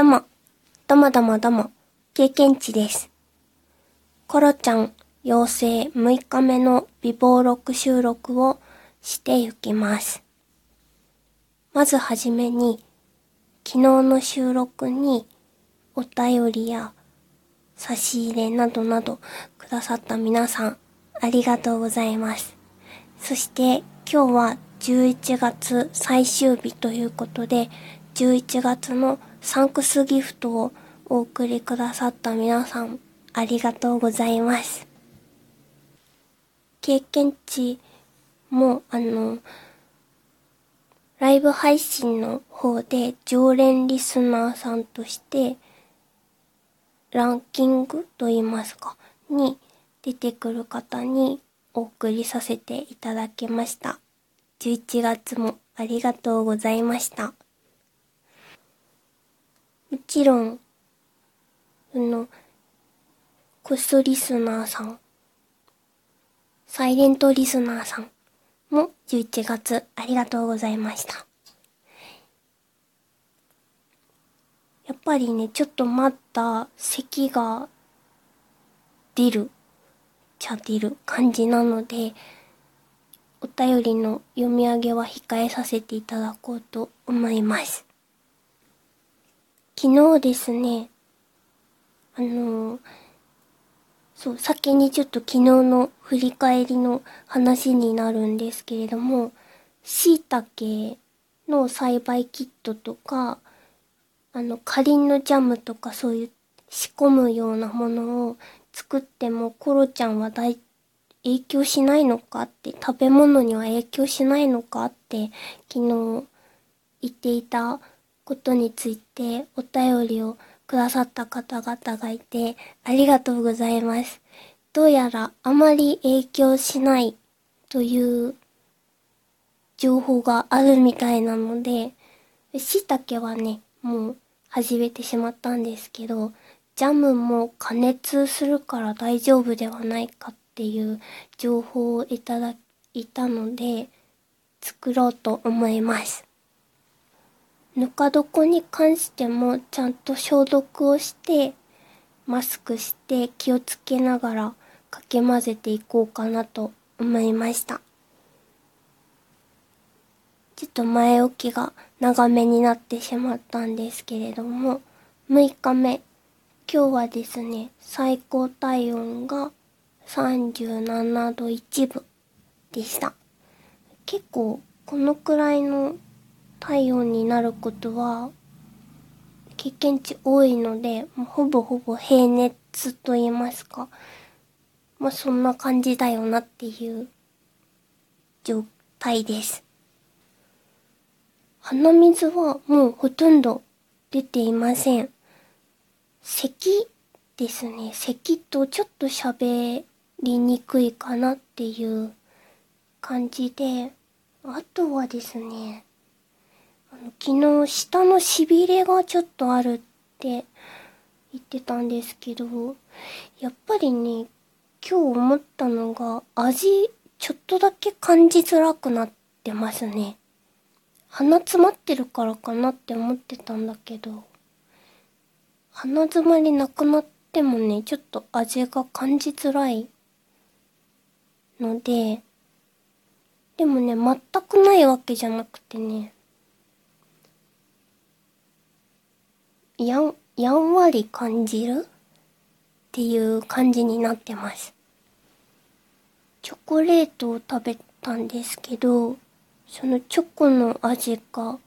どうも、どうもどうもどうも、経験値です。コロちゃん陽性6日目の美貌録収録をしていきます。まずはじめに、昨日の収録にお便りや差し入れなどなどくださった皆さん、ありがとうございます。そして今日は11月最終日ということで、11月のサンクスギフトをお送りくださった皆さん、ありがとうございます。経験値も、あの、ライブ配信の方で常連リスナーさんとして、ランキングと言いますか、に出てくる方にお送りさせていただきました。11月もありがとうございました。もちろん、あの、コストリスナーさん、サイレントリスナーさんも11月ありがとうございました。やっぱりね、ちょっとまだ咳が出る、ちゃ出る感じなので、お便りの読み上げは控えさせていただこうと思います。昨日ですね、あのーそう、先にちょっと昨日の振り返りの話になるんですけれども、椎茸の栽培キットとか、あの、かりんのジャムとかそういう仕込むようなものを作ってもコロちゃんは大、影響しないのかって、食べ物には影響しないのかって昨日言っていたことについてお便りをくださった方々がいてありがとうございます。どうやらあまり影響しないという情報があるみたいなので、椎茸はね、もう始めてしまったんですけど、ジャムも加熱するから大丈夫ではないかっていう情報をいただいたので、作ろうと思います。ぬか床に関してもちゃんと消毒をして、マスクして気をつけながらかき混ぜていこうかなと思いました。ちょっと前置きが長めになってしまったんですけれども、6日目、今日はですね、最高体温が37度1分でした。結構このくらいの体温になることは経験値多いので、もうほぼほぼ平熱と言いますか、まあそんな感じだよなっていう状態です。鼻水はもうほとんど出ていません。咳ですね。咳とちょっと喋りにくいかなっていう感じで、あとはですね、昨日舌のしびれがちょっとあるって言ってたんですけど、やっぱりね、今日思ったのが味ちょっとだけ感じづらくなってますね。鼻詰まってるからかなって思ってたんだけど、鼻詰まりなくなってもね、ちょっと味が感じづらいので、でもね、全くないわけじゃなくてね、やん、やんわり感じる？っていう感じになってます。チョコレートを食べたんですけど、そのチョコの味が、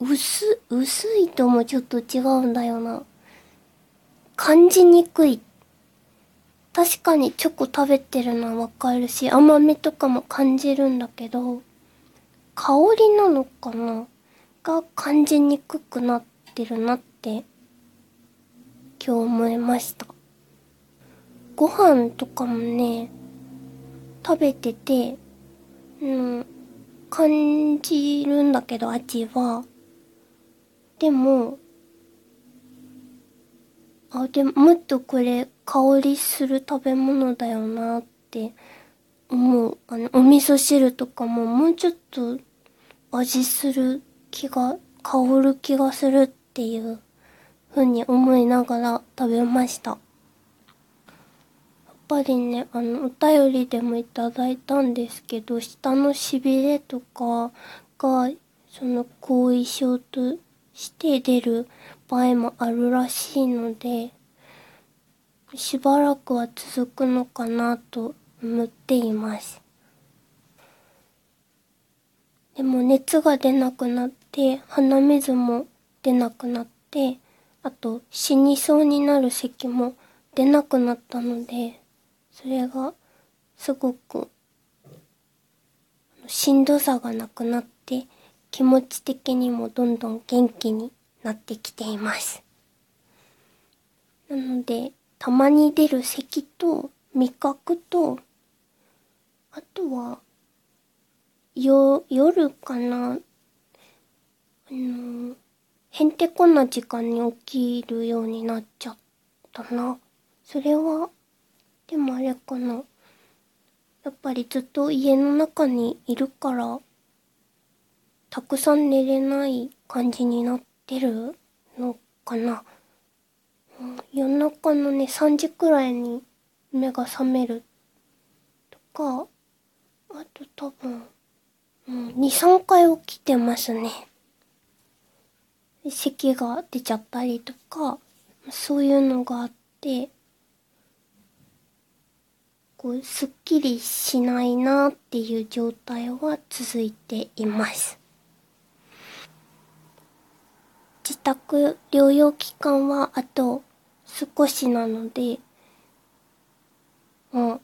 薄、薄いともちょっと違うんだよな。感じにくい。確かにチョコ食べてるのはわかるし、甘みとかも感じるんだけど、香りなのかな？が感じにくくなってるなって、今日思いました。ご飯とかもね、食べてて、うん、感じるんだけど、味は。でも、あ、でも、もっとこれ、香りする食べ物だよなって思う。あの、お味噌汁とかももうちょっと味する気が香る気がするっていうふうに思いながら食べました。やっぱりね、あの、お便りでもいただいたんですけど、舌のしびれとかが、その後遺症として出る場合もあるらしいので、しばらくは続くのかなと思っています。でも熱が出なくなって、鼻水も出なくなって、あと死にそうになる咳も出なくなったので、それがすごくしんどさがなくなって気持ち的にもどんどん元気になってきています。なので、たまに出る咳と味覚と、あとはよ、夜かな、あの、へんてこな時間に起きるようになっちゃったな。それは、でもあれかな。やっぱりずっと家の中にいるから、たくさん寝れない感じになってるのかな。夜中のね、3時くらいに目が覚めるとか、あと多分、う、2、3回起きてますね。咳が出ちゃったりとか、そういうのがあって、こう、すっきりしないなっていう状態は続いています。自宅療養期間はあと少しなので、うん、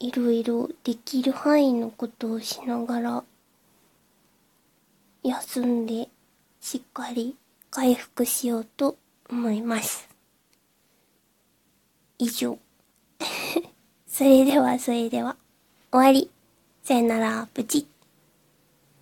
いろいろできる範囲のことをしながら休んでしっかり回復しようと思います。以上。それではそれでは終わり。さよなら、プチッ。